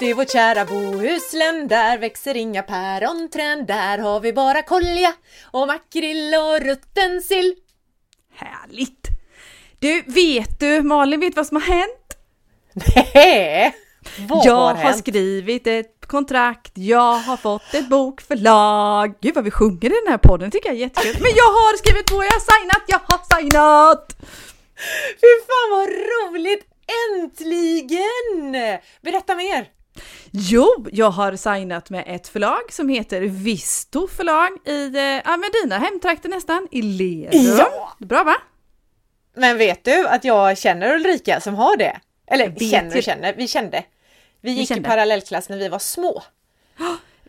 I vårt kära Bohuslän, där växer inga päronträd. Där har vi bara kolja och makrill och rutten sill. Härligt! Du, vet du, Malin vet vad som har hänt? Nej! Vad jag har har skrivit ett kontrakt, jag har fått ett bokförlag. Gud vad vi sjunger i den här podden, tycker jag är jättekul. Men jag har skrivit på, jag har signat, jag har signat! Fy fan vad roligt! Äntligen! Berätta mer! Jo, jag har signat med ett förlag som heter Visto förlag i, eh, ja men dina hemtrakter nästan, i Lerum. Ja. Bra va? Men vet du att jag känner Ulrika som har det? Eller känner och känner, vi kände. Vi gick kände. i parallellklass när vi var små.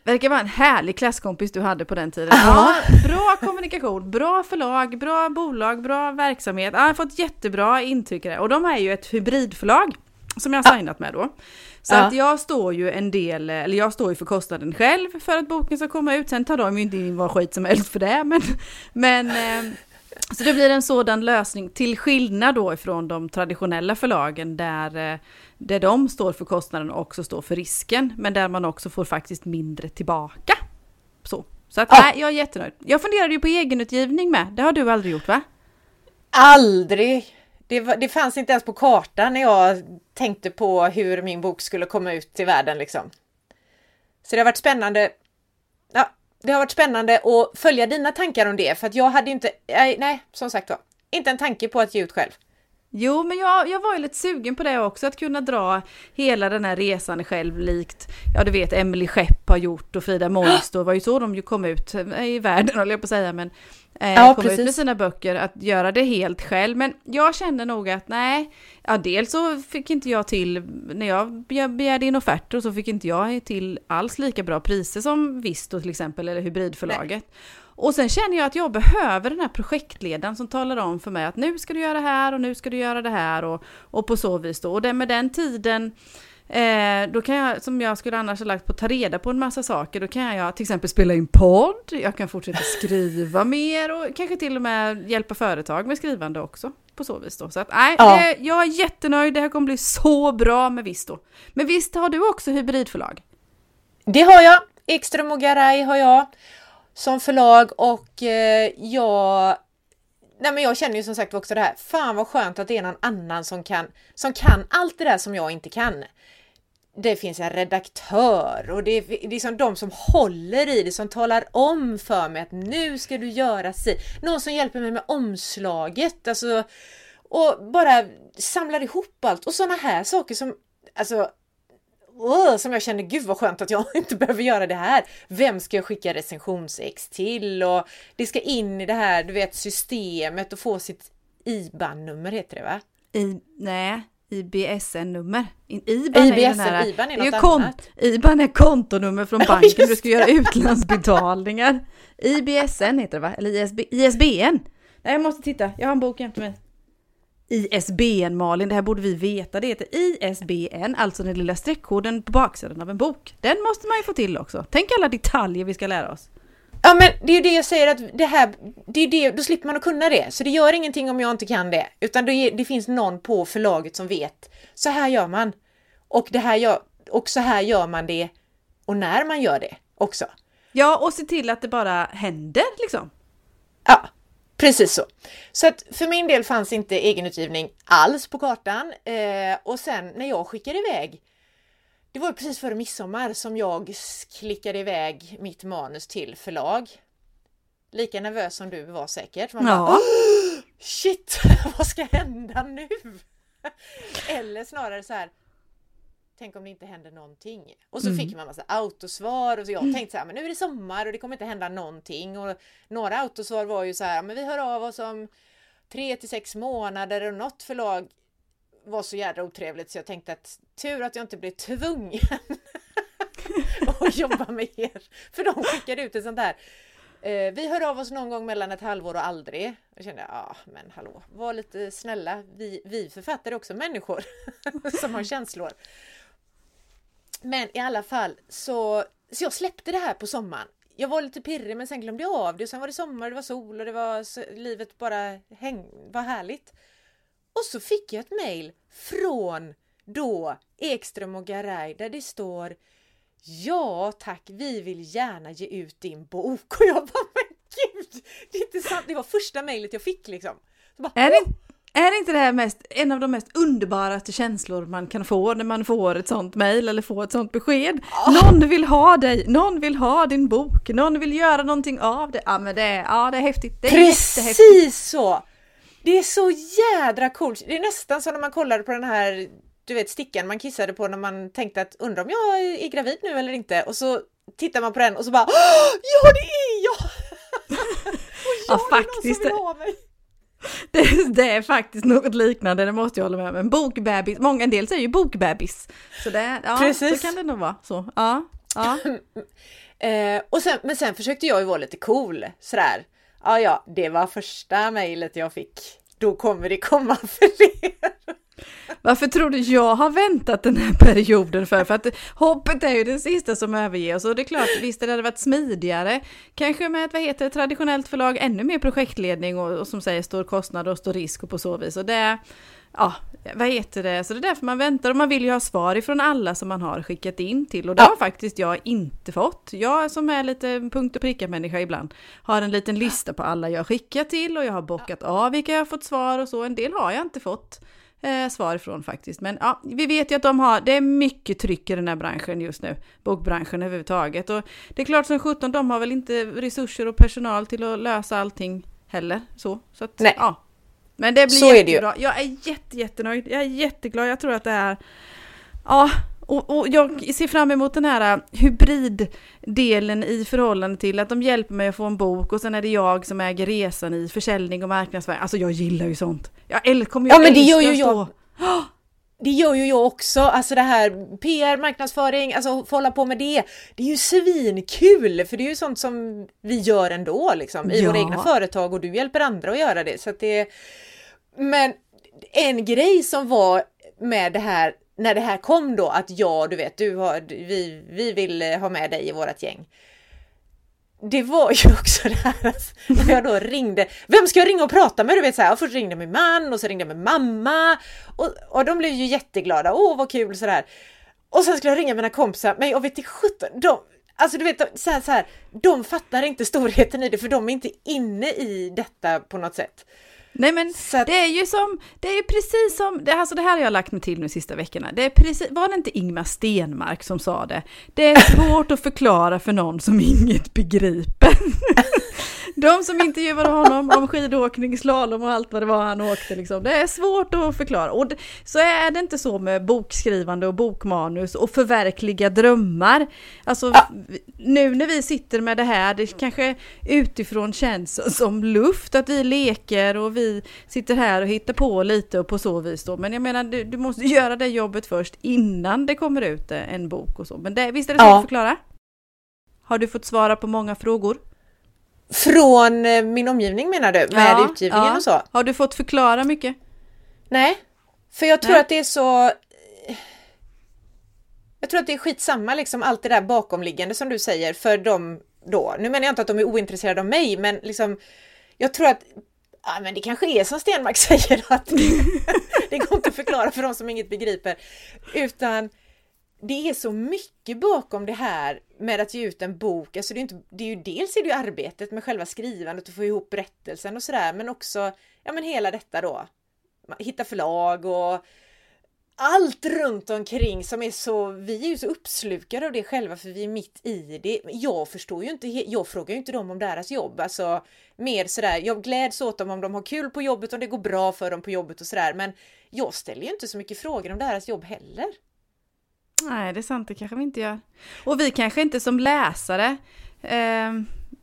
Verkar vara en härlig klasskompis du hade på den tiden. Ja. Bra kommunikation, bra förlag, bra bolag, bra verksamhet. Ja, jag har fått jättebra intryck där. Och de är ju ett hybridförlag som jag har signat med då. Så Ja. att jag står ju en del, eller jag står ju för kostnaden själv för att boken ska komma ut. Sen tar de ju inte in vad skit som helst för det. Men, men eh, så det blir en sådan lösning till skillnad då ifrån de traditionella förlagen där, eh, där de står för kostnaden och också står för risken. Men där man också får faktiskt mindre tillbaka. Så, så att Ja. nej, jag är jättenöjd. Jag funderade ju på egenutgivning med. Det har du aldrig gjort va? Aldrig! Det, var, det fanns inte ens på kartan när jag tänkte på hur min bok skulle komma ut till världen liksom. Så det har varit spännande. Ja, det har varit spännande att följa dina tankar om det för att jag hade inte, nej, nej som sagt var, inte en tanke på att ge ut själv. Jo, men jag, jag var ju lite sugen på det också, att kunna dra hela den här resan själv likt, ja du vet, Emily Skepp har gjort och Frida Moisto, var ju så de ju kom ut i världen, håller jag på att säga, men eh, Ja, kom ut precis. med sina böcker, att göra det helt själv. Men jag kände nog att nej, ja dels så fick inte jag till, när jag be- begärde in offerter så fick inte jag till alls lika bra priser som Visto till exempel, eller Hybridförlaget. Och sen känner jag att jag behöver den här projektledaren som talar om för mig att nu ska du göra det här och nu ska du göra det här och, och på så vis då. Och det, med den tiden, eh, då kan jag, som jag skulle annars ha lagt på att ta reda på en massa saker, då kan jag till exempel spela in podd, jag kan fortsätta skriva mer och kanske till och med hjälpa företag med skrivande också. På så vis då. Så att nej, Ja. det, jag är jättenöjd, det här kommer bli så bra med Visto. Men visst har du också hybridförlag? Det har jag. Ekström och Garay har jag som förlag och eh, jag Nej men jag känner ju som sagt också det här, fan vad skönt att det är någon annan som kan, som kan allt det där som jag inte kan. Det finns en redaktör och det är, liksom de som håller i det, som talar om för mig att nu ska du göra si. Någon som hjälper mig med omslaget, alltså och bara samlar ihop allt och sådana här saker som, alltså Åh, som jag känner, gud vad skönt att jag inte behöver göra det här. Vem ska jag skicka recensionsex till? Och det ska in i det här, du vet, systemet och få sitt IBAN-nummer heter det va? I, nej, IBSN-nummer. IBAN, är IBSN, den här, IBAN är något kon- annat. IBAN är kontonummer från Ja, banken just du ska göra utlandsbetalningar. IBSN heter det va? Eller ISB, ISBN? Nej, jag måste titta. Jag har en bok jämte mig. ISBN Malin, det här borde vi veta. Det heter ISBN, alltså den lilla streckkoden på baksidan av en bok. Den måste man ju få till också. Tänk alla detaljer vi ska lära oss. Ja men det är ju det jag säger att det här, det är det, då slipper man att kunna det. Så det gör ingenting om jag inte kan det. Utan det, det finns någon på förlaget som vet, så här gör man. Och, det här gör, och så här gör man det och när man gör det också. Ja, och se till att det bara händer liksom. Ja, precis så. Så att för min del fanns inte egenutgivning alls på kartan. Eh, och sen när jag skickade iväg, det var precis före midsommar som jag klickade iväg mitt manus till förlag. Lika nervös som du var säkert. Man bara, Ja. Shit, vad ska hända nu? Eller snarare så här. Tänk om det inte händer någonting. Och så fick man massa autosvar och så jag tänkte så här, men nu är det sommar och det kommer inte hända någonting. Och några autosvar var ju så här, men vi hör av oss om tre till sex månader och något förlag var så jädra otrevligt så jag tänkte att tur att jag inte blev tvungen att jobba med er. För de skickade ut ett sånt där Eh, vi hör av oss någon gång mellan ett halvår och aldrig. Jag kände, ja men hallå, var lite snälla. Vi, vi författare är också människor som har känslor. Men i alla fall så, så jag släppte det här på sommaren. Jag var lite pirrig men sen glömde jag av det och sen var det sommar, det var sol och det var så, livet bara häng, var härligt. Och så fick jag ett mail från då Ekström och Garay där det står Ja tack, vi vill gärna ge ut din bok och jag bara men gud! Det är inte sant, det var första mejlet jag fick liksom. Så bara, Är det! Är inte det här mest, en av de mest underbaraste känslor man kan få när man får ett sånt mejl eller får ett sånt besked? Någon vill ha dig, någon vill ha din bok, någon vill göra någonting av det. Ja men det är, ja, det är häftigt, det är. Precis så! Det är så jädra coolt. Det är nästan som när man kollade på den här du vet stickan man kissade på när man tänkte att undra om jag är gravid nu eller inte och så tittar man på den och så bara "Åh, Ja det är jag! och Ja, ja, är någon faktiskt. som vill ha mig! Det, det är faktiskt något liknande, det måste jag hålla med om. En bokbebis, många en del säger ju bokbebis. Så det, ja, Precis. så kan det nog vara så. Ja, ja. Eh, och sen, men sen försökte jag ju vara lite cool sådär. Ja, ja, det var första mejlet jag fick. Då kommer det komma fler. Varför tror du jag har väntat den här perioden för? För att hoppet är ju det sista som överger oss och det är klart, visst det hade varit smidigare. Kanske med ett, vad heter traditionellt förlag, ännu mer projektledning och, och som säger stor kostnad och stor risk och på så vis. Och det, ja, vad heter det, så det är därför man väntar och man vill ju ha svar ifrån alla som man har skickat in till och det Ja. har faktiskt jag inte fått. Jag som är lite punkt och pricka människa ibland har en liten lista på alla jag skickat till och jag har bockat av vilka jag har fått svar och så. En del har jag inte fått eh, svar ifrån faktiskt. Men ja, vi vet ju att de har, det är mycket tryck i den här branschen just nu, bokbranschen överhuvudtaget. Och det är klart som 17, de har väl inte resurser och personal till att lösa allting heller. Så, så att, Nej. ja. Men det blir Så är det ju. jättebra. Jag är jätte, jättenöjd. Jag är jätteglad. Jag tror att det är, ja, och, och jag ser fram emot den här hybriddelen i förhållande till att de hjälper mig att få en bok och sen är det jag som äger resan i försäljning och marknadsföring. Alltså jag gillar ju sånt. Jag kommer ju Ja, men det gör ju jag. stå- Det gör ju jag också, alltså det här PR, marknadsföring, alltså få hålla på med det. Det är ju svinkul, för det är ju sånt som vi gör ändå liksom i Ja. våra egna företag och du hjälper andra att göra det. Så det Men en grej som var med det här när det här kom då att ja, du vet, du har, vi, vi vill ha med dig i vårat gäng. Det var ju också det här att när jag då ringde, vem ska jag ringa och prata med? Du vet så här, jag först ringde jag min man och så ringde jag min mamma och, och de blev ju jätteglada, åh vad kul sådär. Och sen skulle jag ringa mina kompisar, men jag vet inte sjutton, de, alltså du vet så här, så här, de fattar inte storheten i det för de är inte inne i detta på något sätt. Nej men att- det är ju som, det är ju precis som, det, alltså det här har jag lagt mig till nu sista veckorna. Det är precis, var det inte Ingmar Stenmark som sa det? Det är svårt att förklara för någon som inget begriper. De som intervjuade honom om skidåkning, slalom och allt vad det var han åkte liksom. Det är svårt att förklara. Och så är det inte så med bokskrivande och bokmanus och förverkliga drömmar. Alltså nu när vi sitter med det här, det kanske utifrån känns som luft att vi leker och vi sitter här och hittar på lite och på så vis då. Men jag menar, du, du måste göra det jobbet först innan det kommer ut en bok och så. Men det, visst är det så Ja. att förklara? Har du fått svara på många frågor? Från eh, min omgivning menar du? Med Ja, utgivningen ja. och så? Har du fått förklara mycket? Nej, för jag tror Nej. att det är så... Jag tror att det är skitsamma liksom allt det där bakomliggande som du säger för dem då. Nu menar jag inte att de är ointresserade av mig men liksom jag tror att Ja, men det kanske är som Stenmark säger att det går inte att förklara för de som inget begriper. Utan det är så mycket bakom det här med att ge ut en bok. Alltså det är, inte, det är ju dels är det ju arbetet med själva skrivandet och få ihop berättelsen och sådär men också ja men hela detta då. Hitta förlag och allt runt omkring som är så, vi är ju så uppslukade av det själva för vi är mitt i det. Jag förstår ju inte, jag frågar ju inte dem om deras jobb, alltså mer sådär, jag gläds åt dem om de har kul på jobbet, om det går bra för dem på jobbet och sådär, men jag ställer ju inte så mycket frågor om deras jobb heller. Nej, det är sant, det kanske vi inte gör. Och vi kanske inte som läsare, eh,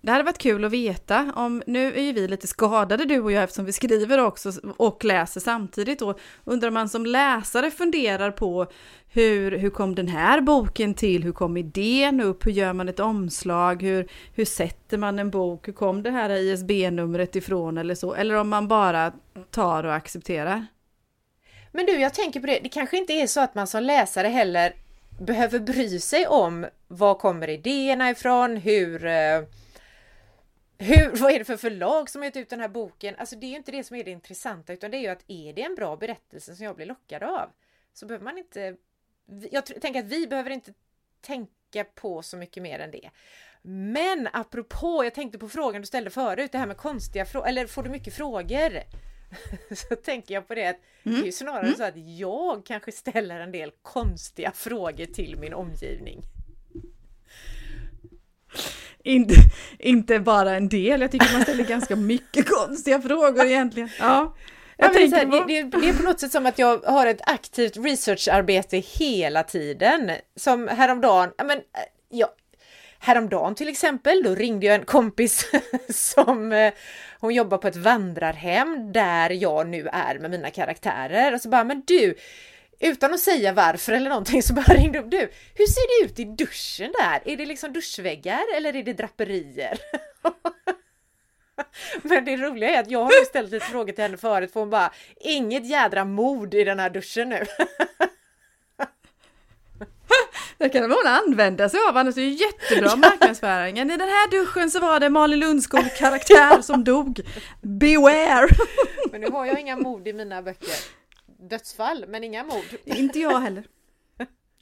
det hade varit kul att veta om, nu är ju vi lite skadade du och jag eftersom vi skriver också och läser samtidigt och undrar man som läsare funderar på hur, hur kom den här boken till, hur kom idén upp, hur gör man ett omslag, hur, hur sätter man en bok, hur kom det här ISB-numret ifrån eller så, eller om man bara tar och accepterar. Men du, jag tänker på det, det kanske inte är så att man som läsare heller behöver bry sig om var kommer idéerna ifrån, hur eh, hur, vad är det för förlag som har gett ut den här boken? Alltså det är ju inte det som är det intressanta utan det är ju att är det en bra berättelse som jag blir lockad av? så behöver man inte... Jag tänker att vi behöver inte tänka på så mycket mer än det. Men apropå, jag tänkte på frågan du ställde förut, det här med konstiga frågor, eller får du mycket frågor? så tänker jag på det att mm. det är ju snarare mm. så att jag kanske ställer en del konstiga frågor till min omgivning. Inte, inte bara en del, jag tycker man ställer ganska mycket konstiga frågor egentligen. Ja. Jag ja, här, på... det, det, är på något sätt som att jag har ett aktivt researcharbete hela tiden. Som häromdagen, men, ja, häromdagen till exempel, då ringde jag en kompis som eh, hon jobbar på ett vandrarhem där jag nu är med mina karaktärer och så bara, men du, utan att säga varför eller någonting så bara ringde upp du. Hur ser det ut i duschen där? Är det liksom duschväggar eller är det draperier? Men det roliga är att jag har ju ställt lite frågor till henne förut för hon bara Inget jädra mod i den här duschen nu. Det kan hon använda sig av, annars är det jättebra marknadsföring. I den här duschen så var det Malin Lundskog karaktär som dog. Beware! Men nu har jag inga mod i mina böcker. Dödsfall, men inga mord. Inte jag heller.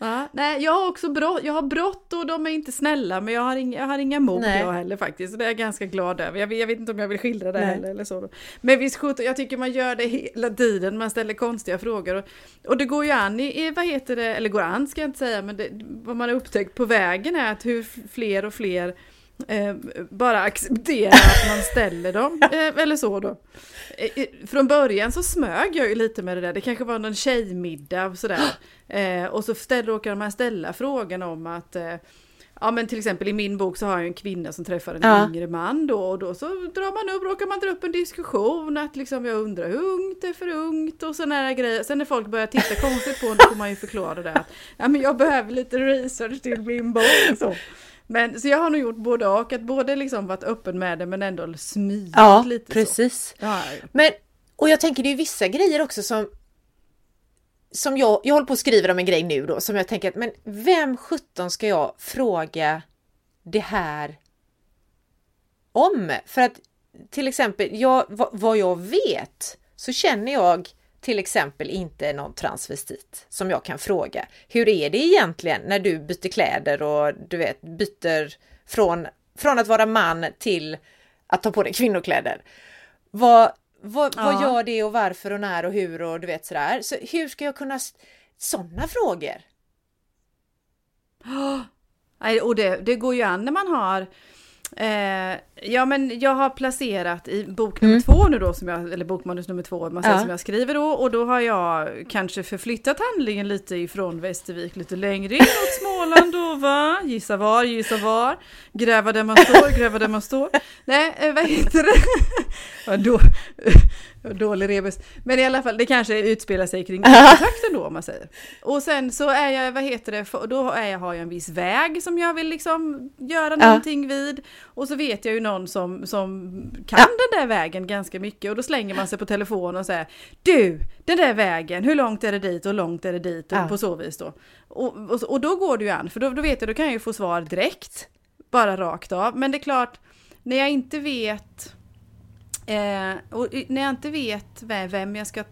Ja, nej, jag har också brott, jag har brott och de är inte snälla men jag har inga, jag har inga mord nej. jag heller faktiskt. Det är jag ganska glad över. Jag, jag vet inte om jag vill skildra det nej. heller eller så. Men visst jag tycker man gör det hela tiden, man ställer konstiga frågor. Och, och det går ju an i, i, vad heter det, eller går an ska jag inte säga, men det, vad man har upptäckt på vägen är att hur fler och fler Eh, bara acceptera att man ställer dem, eh, eller så då. Eh, från början så smög jag ju lite med det där, det kanske var någon tjejmiddag och sådär. Och så ställ, råkade man ställa frågan om att Ja men till exempel i min bok så har jag en kvinna som träffar en ja. yngre man då och då så drar man upp, råkar man dra upp en diskussion att liksom jag undrar hur ungt är för ungt och sådana här grejer. Sen när folk börjar titta konstigt på en då får man ju förklara det att ja men jag behöver lite research till min bok. Så. Men så jag har nog gjort både och, att både liksom varit öppen med det men ändå smygat ja, lite precis. så. Ja, precis. Men, och jag tänker det är vissa grejer också som som jag, jag håller på att skriva om en grej nu då som jag tänker att men vem sjutton ska jag fråga det här om? För att till exempel, jag, vad, vad jag vet så känner jag till exempel inte någon transvestit som jag kan fråga. Hur är det egentligen när du byter kläder och du vet byter från, från att vara man till att ta på dig kvinnokläder? Vad, vad, ja. vad gör det och varför och när och hur och du vet sådär. Så hur ska jag kunna... Sådana frågor! Oh, och det, det går ju an när man har Eh, ja men jag har placerat i bok nummer mm. två nu då, som jag, eller bokmanus nummer två, man säger, ja. som jag skriver då, och då har jag kanske förflyttat handlingen lite ifrån Västervik lite längre in mot Småland då va? Gissa var, gissa var. Gräva där man står, gräva där man står. Nej, eh, vad heter det? ja, då, dålig rebus. Men i alla fall, det kanske utspelar sig kring trakten då om man säger. Och sen så är jag, vad heter det, då är jag, har jag en viss väg som jag vill liksom göra ja. någonting vid. Och så vet jag ju någon som, som kan ja. den där vägen ganska mycket och då slänger man sig på telefon och säger Du, den där vägen, hur långt är det dit och långt är det dit och ja. på så vis då. Och, och, och, då går det ju an, för då, då vet jag, då kan jag ju få svar direkt. Bara rakt av. Men det är klart, när jag inte vet Eh, och när jag inte vet vem jag ska...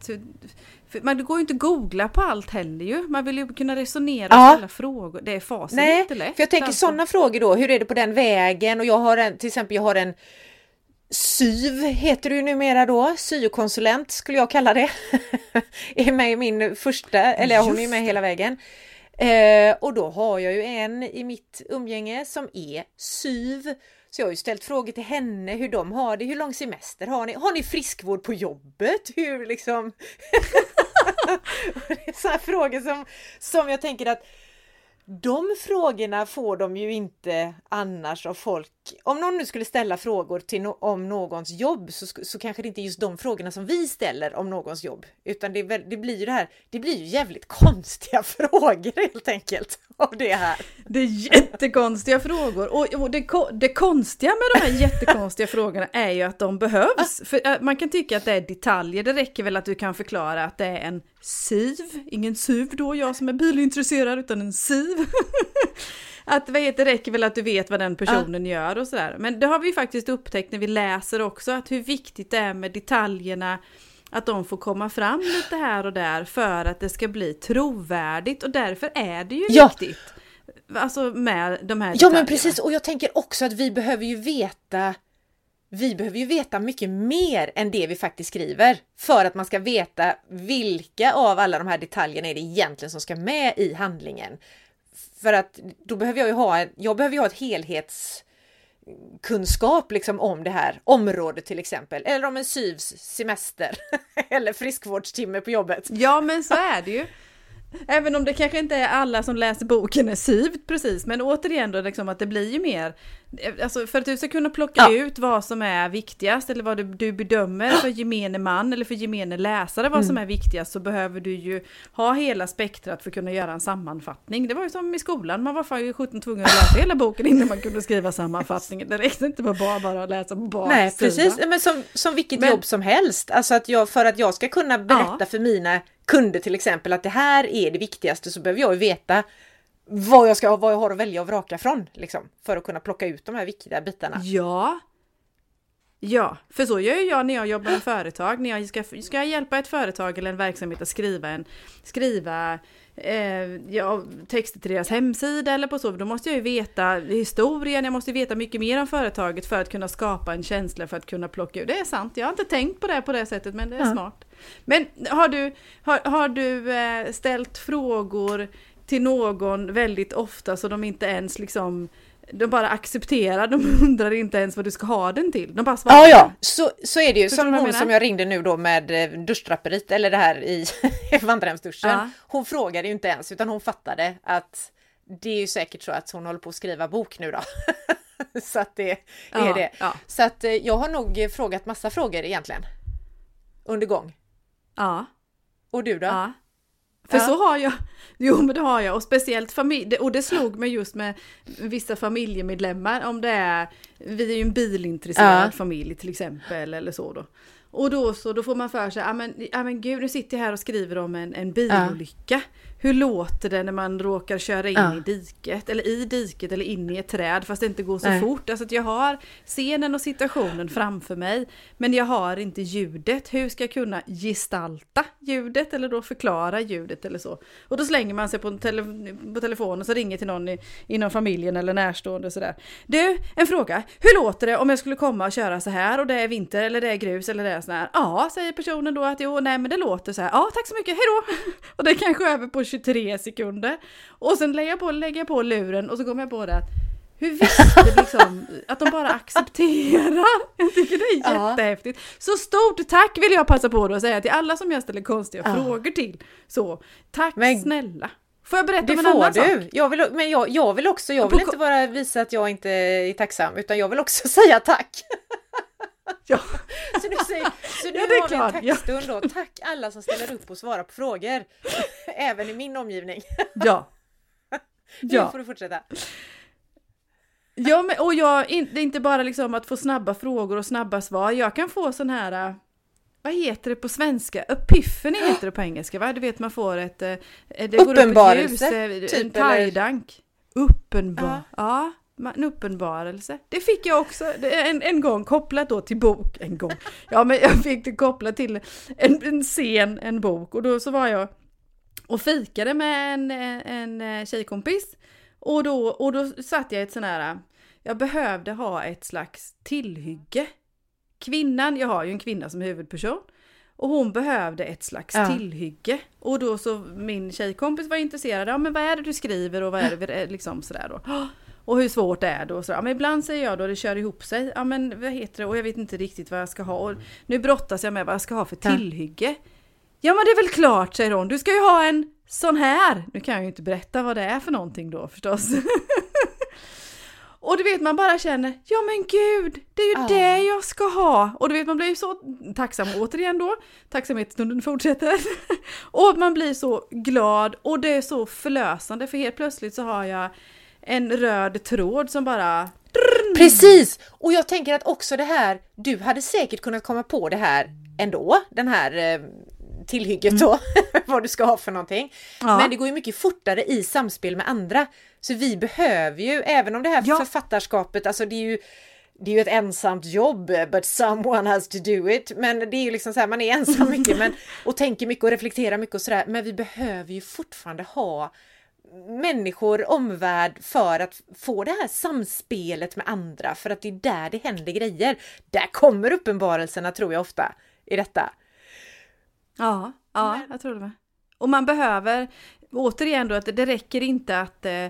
Man, går ju inte att googla på allt heller ju. Man vill ju kunna resonera och ställa frågor. Det är fasen Nej, inte lätt. för jag tänker alltså. sådana frågor då. Hur är det på den vägen? Och jag har en, till exempel jag har en SYV heter det ju numera då, syokonsulent skulle jag kalla det. är med i min första, eller Just hon är med hela vägen. Eh, och då har jag ju en i mitt umgänge som är SYV så jag har ju ställt frågor till henne hur de har det, hur lång semester har ni? Har ni friskvård på jobbet? Hur liksom? det är sådana frågor som, som jag tänker att de frågorna får de ju inte annars av folk. Om någon nu skulle ställa frågor till no om någons jobb så, så kanske det inte är just de frågorna som vi ställer om någons jobb. Utan det, det blir ju det här, det blir ju jävligt konstiga frågor helt enkelt av det här. Det är jättekonstiga frågor och, och det, det, konstiga med de här jättekonstiga frågorna är ju att de behövs. För äh, man kan tycka att det är detaljer, det räcker väl att du kan förklara att det är en SIV, ingen SUV då, jag som är bilintresserad, utan en SIV. att vad heter, det räcker väl att du vet vad den personen ja. gör och sådär. Men det har vi faktiskt upptäckt när vi läser också, att hur viktigt det är med detaljerna att de får komma fram lite här och där för att det ska bli trovärdigt och därför är det ju Ja. viktigt. Alltså med de här Ja detaljerna. men precis och jag tänker också att vi behöver ju veta vi behöver ju veta mycket mer än det vi faktiskt skriver för att man ska veta vilka av alla de här detaljerna är det egentligen som ska med i handlingen. För att då behöver jag ju ha, jag behöver ju ha ett helhetskunskap liksom om det här området till exempel, eller om en syvs semester eller friskvårdstimme på jobbet. Ja men så är det ju. Även om det kanske inte är alla som läser boken är syvt precis, men återigen då liksom att det blir ju mer, alltså för att du ska kunna plocka Ja. ut vad som är viktigast eller vad du, du bedömer för gemene man eller för gemene läsare vad som Mm. är viktigast så behöver du ju ha hela spektrat för att kunna göra en sammanfattning. Det var ju som i skolan, man var fan ju 17 tvungen att läsa hela boken innan man kunde skriva sammanfattningen. Det räckte inte med bara, bara att läsa baksidan. Nej precis, men som, som vilket Men- jobb som helst. Alltså att jag, för att jag ska kunna berätta Ja. för mina kunder till exempel att det här är det viktigaste så behöver jag ju veta vad jag, ska, vad jag har att välja och vraka från. Liksom, för att kunna plocka ut de här viktiga bitarna. Ja. Ja, för så gör ju jag när jag jobbar med företag. När jag ska, ska jag hjälpa ett företag eller en verksamhet att skriva en skriva eh, ja, texter till deras hemsida eller på så, då måste jag ju veta historien, jag måste veta mycket mer om företaget för att kunna skapa en känsla för att kunna plocka ut. Det är sant, jag har inte tänkt på det på det sättet men det är Ja. smart. Men har du, har, har du eh, ställt frågor till någon väldigt ofta så de inte ens liksom de bara accepterar, de undrar inte ens vad du ska ha den till. De bara svarar. Ja, ja, så, så är det ju. Förstår Som hon menar? som jag ringde nu då med eh, duschdraperiet, eller det här i vandrarhemsduschen. Ja. Hon frågade ju inte ens, utan hon fattade att det är ju säkert så att hon håller på att skriva bok nu då. så att det är Ja, det. ja. Så att eh, jag har nog frågat massa frågor egentligen. Under gång. Ja. Och du då? Ja. För Ja. så har jag, jo men det har jag och speciellt familj, och det slog mig just med vissa familjemedlemmar om det är, vi är ju en bilintresserad Ja. familj till exempel eller så då. Och då så, då får man för sig, ja men, ja men gud nu sitter jag här och skriver om en, en bilolycka. Hur låter det när man råkar köra in Ja. i diket eller i diket eller in i ett träd fast det inte går så Nej. fort. Alltså att jag har scenen och situationen framför mig men jag har inte ljudet. Hur ska jag kunna gestalta ljudet eller då förklara ljudet eller så? Och då slänger man sig på, en tele på telefonen och så ringer till någon i, inom familjen eller närstående och sådär. Du, en fråga. Hur låter det om jag skulle komma och köra så här och det är vinter eller det är grus eller det är så här? Ja, säger personen då att jo, nej men det låter så här. Ja, tack så mycket, hejdå! Och det är kanske över på 23 sekunder. Och sen lägger jag på, lägger jag på luren och så kommer jag på det att hur visste liksom att de bara accepterar? Jag tycker det är Ja. jättehäftigt. Så stort tack vill jag passa på att säga till alla som jag ställer konstiga Ja. frågor till. Så, tack Men- snälla. Får jag berätta om en annan sak? du! Jag vill, men jag, jag vill också, jag vill inte bara visa att jag inte är tacksam utan jag vill också säga tack! Ja. Så nu, säger, så nu Ja, har vi en tackstund då. Tack alla som ställer upp och svarar på frågor. Även i min omgivning. Ja. Nu Ja. får du fortsätta. Ja, men, och jag, in, det är inte bara liksom att få snabba frågor och snabba svar. Jag kan få sån här, äh, vad heter det på svenska? Epiphany heter det på engelska va? Du vet man får ett, äh, det går upp ett Uppenbarelse, ljus, äh, typ, en tajdank. Uppenbar, Ja. ja. En uppenbarelse. Det fick jag också en, en gång kopplat då till bok. En gång. Ja men jag fick det kopplat till en, en scen, en bok. Och då så var jag och fikade med en, en, en tjejkompis. Och då, och då satt jag i ett sån här, jag behövde ha ett slags tillhygge. Kvinnan, jag har ju en kvinna som huvudperson. Och hon behövde ett slags Ja. tillhygge. Och då så min tjejkompis var intresserad, ja men vad är det du skriver och vad är det liksom sådär då. Och hur svårt är det och så. Ja, men ibland säger jag då det kör ihop sig. Ja men vad heter det och jag vet inte riktigt vad jag ska ha. Och nu brottas jag med vad jag ska ha för tillhygge. Ja men det är väl klart säger hon, du ska ju ha en sån här. Nu kan jag ju inte berätta vad det är för någonting då förstås. Och du vet man bara känner, ja men gud, det är ju Ja. det jag ska ha. Och du vet man blir ju så tacksam återigen då, tacksamhetsstunden fortsätter. och man blir så glad och det är så förlösande för helt plötsligt så har jag en röd tråd som bara Precis! Och jag tänker att också det här, du hade säkert kunnat komma på det här ändå, den här eh, tillhygget då, vad du ska ha för någonting. Mm. Ja. Men det går ju mycket fortare i samspel med andra. Så vi behöver ju, även om det här Ja. författarskapet, alltså det är ju det är ju ett ensamt jobb, but someone has to do it. Men det är ju liksom så här, man är ensam mycket men, och tänker mycket och reflekterar mycket och sådär. Men vi behöver ju fortfarande ha människor, omvärld för att få det här samspelet med andra för att det är där det händer grejer. Där kommer uppenbarelserna tror jag ofta i detta. Ja, ja, jag tror det med. Och man behöver, återigen då, att det räcker inte att eh,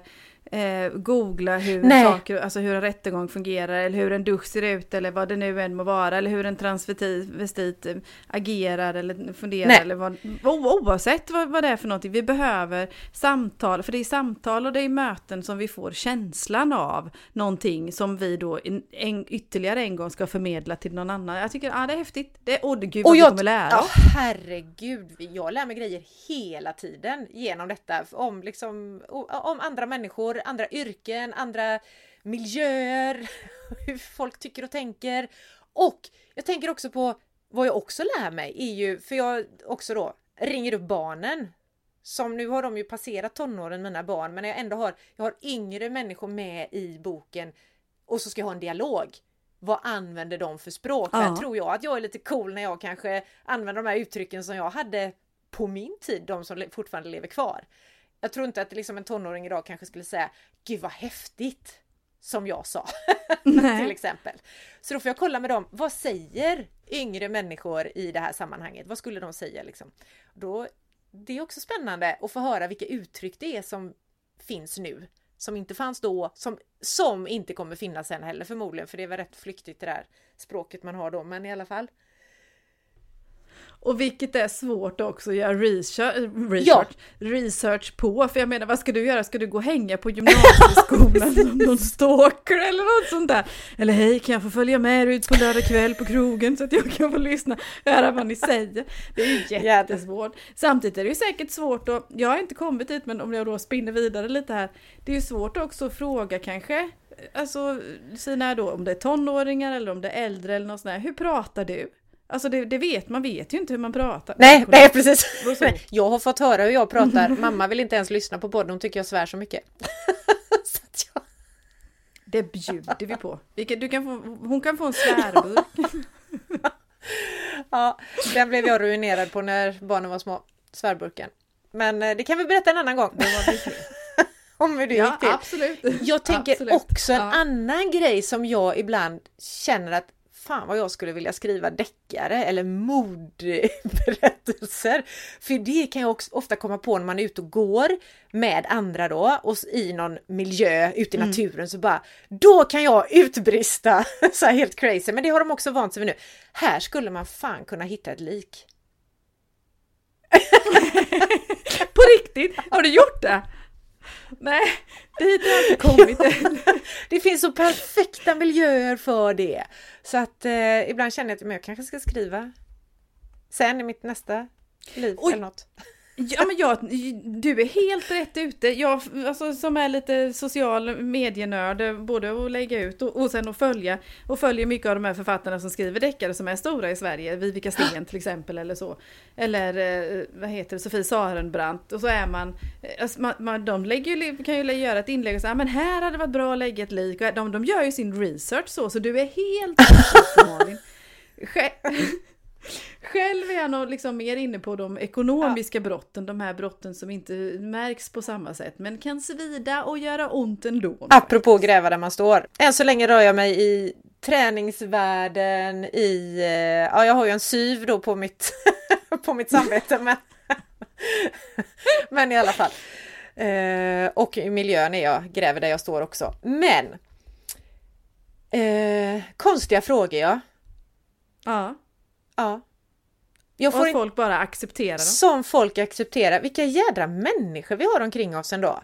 eh, googla hur, Nej. saker, alltså hur en rättegång fungerar eller hur en dusch ser ut eller vad det nu än må vara eller hur en transvestit agerar eller funderar Nej. eller vad, oavsett vad, vad det är för någonting. Vi behöver samtal, för det är samtal och det är möten som vi får känslan av någonting som vi då en, en, ytterligare en gång ska förmedla till någon annan. Jag tycker, ja det är häftigt. Det, åh gud vad Och vi jag, kommer lära ja, oss. herregud, jag lär mig grejer hela tiden genom detta. Om, liksom, om andra människor, andra yrken, andra miljöer, hur folk tycker och tänker. Och jag tänker också på vad jag också lär mig är ju, för jag också då ringer upp barnen. Som nu har de ju passerat tonåren, mina barn, men jag ändå har, jag har yngre människor med i boken och så ska jag ha en dialog. Vad använder de för språk? Ja. här tror jag att jag är lite cool när jag kanske använder de här uttrycken som jag hade på min tid, de som fortfarande lever kvar. Jag tror inte att liksom en tonåring idag kanske skulle säga Gud vad häftigt! Som jag sa till exempel. Så då får jag kolla med dem, vad säger yngre människor i det här sammanhanget? Vad skulle de säga liksom? Då, det är också spännande att få höra vilka uttryck det är som finns nu. Som inte fanns då, som, som inte kommer finnas sen heller förmodligen, för det är väl rätt flyktigt det där språket man har då, men i alla fall. Och vilket är svårt också att göra research, research, research på. För jag menar, vad ska du göra? Ska du gå och hänga på gymnasieskolan som någon stalker eller något sånt där? Eller hej, kan jag få följa med ut på lördag kväll på krogen så att jag kan få lyssna och höra vad ni säger? Det är jättesvårt. Samtidigt är det ju säkert svårt och jag har inte kommit dit, men om jag då spinner vidare lite här. Det är ju svårt också att fråga kanske, alltså sina då, om det är tonåringar eller om det är äldre eller något sånt där. Hur pratar du? Alltså det, det vet man vet ju inte hur man pratar. Nej, nej precis! Jag har fått höra hur jag pratar, mamma vill inte ens lyssna på podden, hon tycker jag svär så mycket. så jag... Det bjuder vi på. Du kan få, hon kan få en svärburk. Ja, den blev jag ruinerad på när barnen var små. Svärburken. Men eh, det kan vi berätta en annan gång. Om hur det Ja, gick till. absolut. Jag tänker Absolut. också en Ja. annan grej som jag ibland känner att fan vad jag skulle vilja skriva deckare eller mordberättelser. För det kan jag också ofta komma på när man är ute och går med andra då och i någon miljö ute i naturen så bara då kan jag utbrista så här helt crazy. Men det har de också vant sig vid nu. Här skulle man fan kunna hitta ett lik. På riktigt? Har du gjort det? Nej, dit har jag inte kommit än. Det finns så perfekta miljöer för det. Så att eh, ibland känner jag att jag kanske ska skriva sen i mitt nästa liv Oj. eller något. Ja men jag, du är helt rätt ute. Jag alltså, som är lite social medienörd, både att lägga ut och, och sen att följa. Och följer mycket av de här författarna som skriver deckare som är stora i Sverige. Vivica Sten till exempel eller så. Eller eh, vad heter det, Sofie Sarenbrant. Och så är man, eh, alltså, man, man de lägger ju, kan ju göra ett inlägg och säga men här hade det varit bra att lägga ett lik. Och De, de gör ju sin research så, så du är helt rätt ute, Malin. Är nog liksom mer inne på de ekonomiska brotten, de här brotten som inte märks på samma sätt men kan svida och göra ont ändå. Apropå gräva där man står. Än så länge rör jag mig i träningsvärlden, i... eh, Ja, jag har ju en syv då på mitt, på mitt samvete, men... men i alla fall. Eh, och i miljön är jag, gräver där jag står också. Men... Eh, konstiga frågor, ja. Ja, Ja. Jag och får inte... folk bara accepterar dem. Som folk accepterar. Vilka jädra människor vi har omkring oss ändå.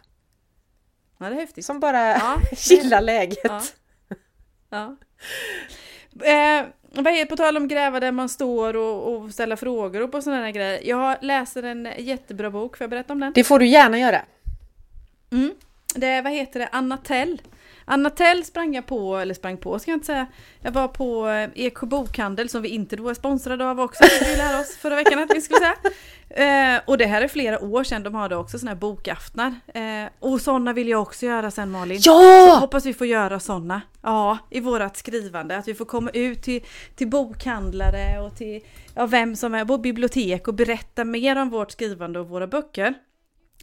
Ja, det är häftigt. Som bara Ja, gillar läget. Ja. Ja. Eh, vad är på tal om gräva där man står och, och ställa frågor och på sådana grejer. Jag läser en jättebra bok, får jag berätta om den? Det får du gärna göra. Mm. Det är, vad heter det, Anna Tell. Anna Tell sprang jag på, eller sprang på ska jag inte säga. Jag var på eh, Eksjö bokhandel som vi inte då är sponsrade av också, vi lärde oss förra veckan att vi skulle säga. Eh, och det här är flera år sedan, de hade också såna här bokaftnar. Eh, och sådana vill jag också göra sen Malin. Ja! Hoppas vi får göra sådana. Ja, i vårat skrivande. Att vi får komma ut till, till bokhandlare och till ja, vem som är på bibliotek och berätta mer om vårt skrivande och våra böcker.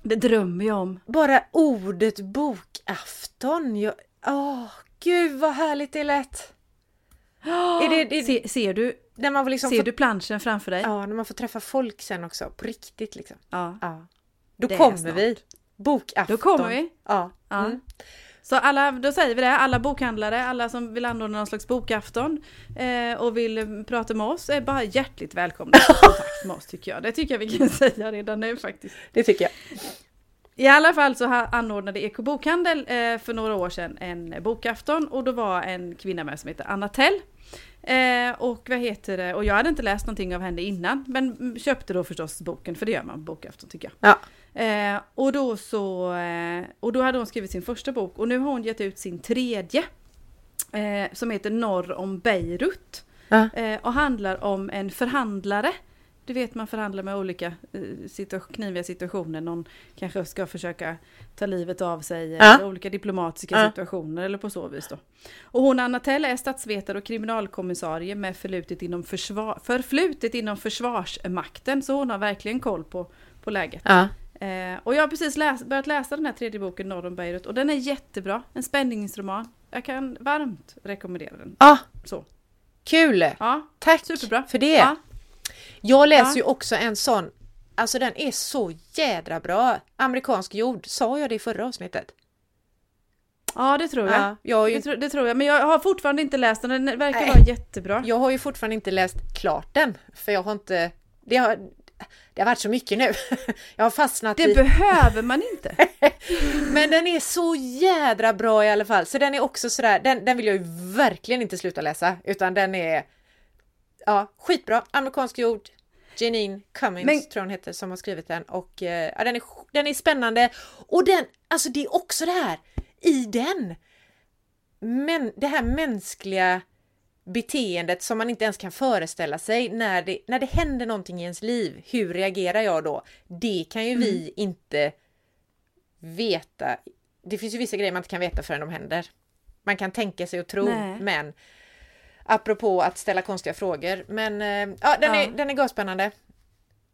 Det drömmer jag om. Bara ordet bokafton. Jag, åh, gud vad härligt det lät. Är det, det, Se, ser du, när man liksom ser får, du planschen framför dig? Ja, när man får träffa folk sen också, på riktigt liksom. Ja. Ja. Då Det är kommer vi. Bokafton. Då kommer vi. Ja. Ja. Mm. Så alla, då säger vi det, alla bokhandlare, alla som vill anordna någon slags bokafton eh, och vill prata med oss är bara hjärtligt välkomna i kontakt med oss tycker jag. Det tycker jag vi kan säga redan nu faktiskt. Det tycker jag. I alla fall så anordnade Eko Bokhandel eh, för några år sedan en bokafton och då var en kvinna med som heter Anna Tell. Eh, och vad heter det, och jag hade inte läst någonting av henne innan men köpte då förstås boken för det gör man på bokafton tycker jag. Ja. Eh, och då så, eh, och då hade hon skrivit sin första bok och nu har hon gett ut sin tredje. Eh, som heter Norr om Beirut. Ja. Eh, och handlar om en förhandlare. Du vet man förhandlar med olika eh, situa- kniviga situationer. Någon kanske ska försöka ta livet av sig. Ja. Eller olika diplomatiska Ja. situationer eller på så vis då. Och hon Anna Tell är statsvetare och kriminalkommissarie med förflutet inom, försvar, förflutet inom försvarsmakten. Så hon har verkligen koll på, på läget. Ja. Eh, och jag har precis läs, börjat läsa den här tredje boken Norr om Beirut och den är jättebra. En spänningsroman. Jag kan varmt rekommendera den. Ah, Så. kul! Ja, Tack superbra. för det. Ja. Jag läser Ja. ju också en sån, alltså den är så jädra bra. Amerikansk jord, sa jag det i förra avsnittet? ja, det tror jag. Ja, jag, har Det, ju, tro, det tror jag, men jag har fortfarande inte läst den. Den verkar Nej. vara jättebra. jag har ju fortfarande inte läst klart den, för jag har inte... Det har, det har varit så mycket nu. Jag har fastnat Det i... behöver man inte. Men den är så jädra bra i alla fall, så den är också sådär, den, den vill jag ju verkligen inte sluta läsa, utan den är... Ja, skitbra. Amerikansk jord, Janine Cummings Men- tror hon heter som har skrivit den och eh, ja, den, är, den är spännande och den, alltså det är också det här i den. Men det här mänskliga beteendet som man inte ens kan föreställa sig när det, när det händer någonting i ens liv. Hur reagerar jag då? Det kan ju vi inte veta. Det finns ju vissa grejer man inte kan veta förrän de händer. Man kan tänka sig och tro, Nej. men apropå att ställa konstiga frågor. Men eh, ja, den är, Ja. den är görspännande.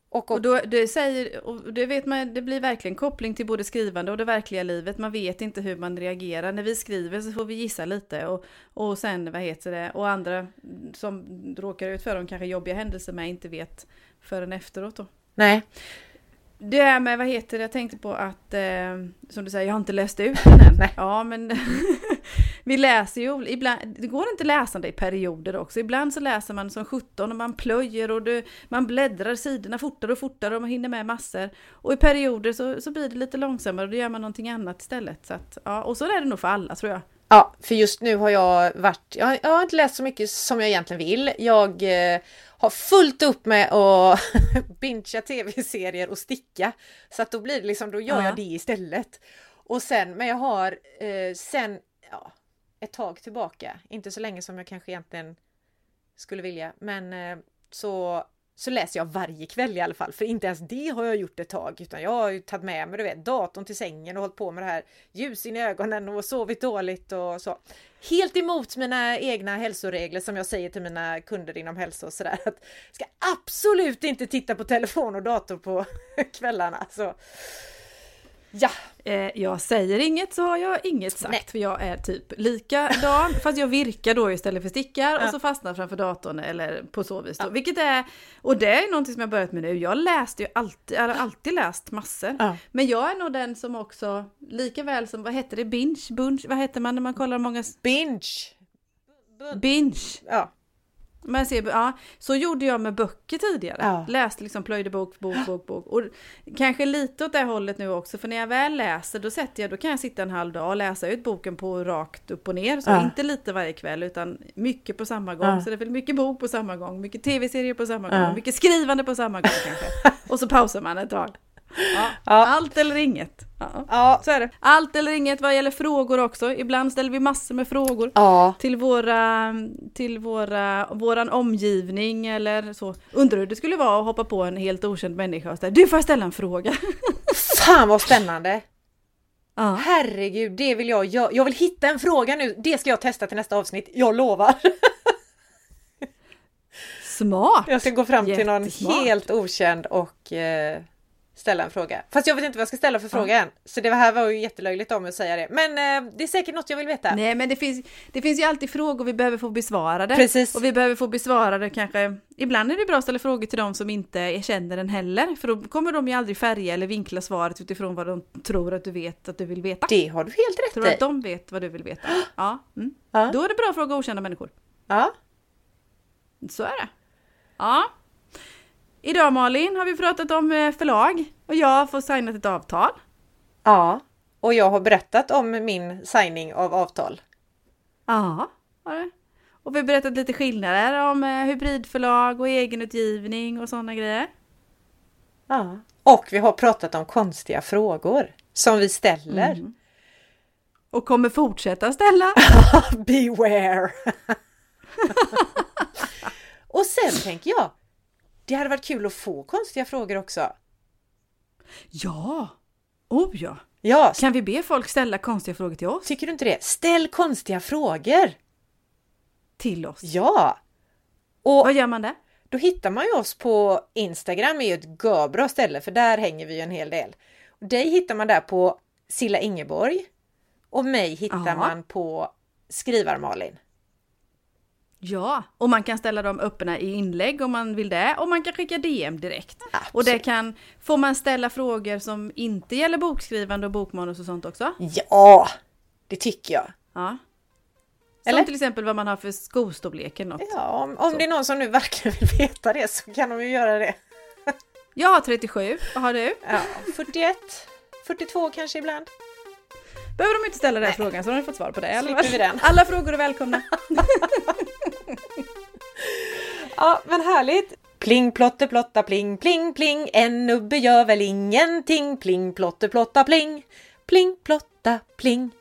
Och, och, Och då, det säger, och det vet man, det blir verkligen koppling till både skrivande och det verkliga livet. Man vet inte hur man reagerar. När vi skriver så får vi gissa lite och, och sen, vad heter det, och andra som råkar ut för de kanske jobbiga händelser med inte vet förrän efteråt då. nej, Det här med, vad heter det, jag tänkte på att, eh, som du säger, jag har inte läst ut den än. Nej. Ja, men vi läser ju, ibland, det går inte läsande i perioder också. Ibland så läser man som 17 och man plöjer och det, man bläddrar sidorna fortare och fortare och man hinner med massor. Och i perioder så, så blir det lite långsammare och då gör man någonting annat istället. Så att, ja, och så är det nog för alla tror jag. Ja, för just nu har jag varit, jag, har- jag har inte läst så mycket som jag egentligen vill. Jag eh, har fullt upp med att bingea tv-serier och sticka. Så att då blir det liksom, då gör Ja. jag det istället. Och sen, men jag har eh, sen, ja, ett tag tillbaka, inte så länge som jag kanske egentligen skulle vilja, men eh, så så läser jag varje kväll i alla fall, för inte ens det har jag gjort ett tag, utan jag har ju tagit med mig du vet, datorn till sängen och hållit på med det här ljus in i ögonen och sovit dåligt och så. Helt emot mina egna hälsoregler som jag säger till mina kunder inom hälsa och sådär, att ska absolut inte titta på telefon och dator på kvällarna. Så ja, Eh, jag säger inget så har jag inget sagt Nej. för jag är typ likadan fast jag virkar då istället för stickar Ja. och så fastnar framför datorn eller på så vis då. Vilket är, och det är någonting som jag börjat med nu. Jag läste ju alltid, har alltid läst massor. Ja. Men jag är nog den som också, lika väl som, vad heter det, binge, bunch, vad heter man när man kollar många, binge. binge. Ja, Man ser, ja, så gjorde jag med böcker tidigare. Ja. Läste liksom, plöjde bok, bok, bok, bok. Och kanske lite åt det hållet nu också, för när jag väl läser då sätter jag, då kan jag sitta en halv dag och läsa ut boken på rakt upp och ner. Så Ja. inte lite varje kväll utan mycket på samma gång. Ja. Så det är väl mycket bok på samma gång, mycket tv-serier på samma gång, mycket skrivande på samma gång kanske. Och så pausar man ett tag. Ja. Allt eller inget. Ja. Ja. Så är det. Allt eller inget vad gäller frågor också. Ibland ställer vi massor med frågor Ja. till våra, till våra, våran omgivning eller så. Undrar hur det skulle vara att hoppa på en helt okänd människa och säga du får jag ställa en fråga. Fan vad spännande! Ja. Herregud, det vill jag göra. Jag vill hitta en fråga nu. Det ska jag testa till nästa avsnitt. Jag lovar. Smart! Jag ska gå fram till någon helt okänd och eh, ställa en fråga. Fast jag vet inte vad jag ska ställa för fråga än. Så det här var ju jättelöjligt om att säga det. Men eh, det är säkert något jag vill veta. Nej men det finns, det finns ju alltid frågor vi behöver få besvarade. Precis. Och vi behöver få besvarade kanske, ibland är det bra att ställa frågor till de som inte känner den heller. För då kommer de ju aldrig färga eller vinkla svaret utifrån vad de tror att du vet att du vill veta. Det har du helt Tror rätt i. att de vet vad du vill veta? Ja. Mm. Ja. Då är det bra att fråga okända människor. Ja. Så är det. Ja. Idag Malin har vi pratat om eh, förlag och jag fått signat ett avtal. ja. Och jag har berättat om min signing av avtal. Ja, har det. Och vi har berättat lite skillnader om eh, hybridförlag och egenutgivning och sådana grejer. Ja. Och vi har pratat om konstiga frågor som vi ställer. Mm. Och kommer fortsätta ställa. Beware! och sen tänker jag, det hade varit kul att få konstiga frågor också. Ja! Oh ja! Ja, Kan vi be folk ställa konstiga frågor till oss? tycker du inte det? Ställ konstiga frågor! Till oss. Ja! Och Vad gör man där? då hittar man ju oss på Instagram, är ju ett görbra ställe för där hänger vi ju en hel del. Och dig hittar man där på Silla Ingeborg och mig hittar Ja. man på Skrivar-Malin. Ja, och man kan ställa dem öppna i inlägg om man vill det och man kan skicka DM direkt. Och det Absolut. kan, får man ställa frågor som inte gäller bokskrivande och bokmanus och sånt också? Ja, det tycker jag. Ja. Som Eller? till exempel vad man har för skostorlek eller något. Ja, om, om det är någon som nu verkligen vill veta det så kan de ju göra det. Jag har 37, vad har du? Ja, 41, 42 kanske ibland. Behöver de inte ställa den frågan så har de fått svar på det. alla. Alla frågor är välkomna. Ja, men härligt! Pling plotte plotta pling pling pling. En nubbe gör väl ingenting. Pling plotte plotta pling. Pling plotta pling.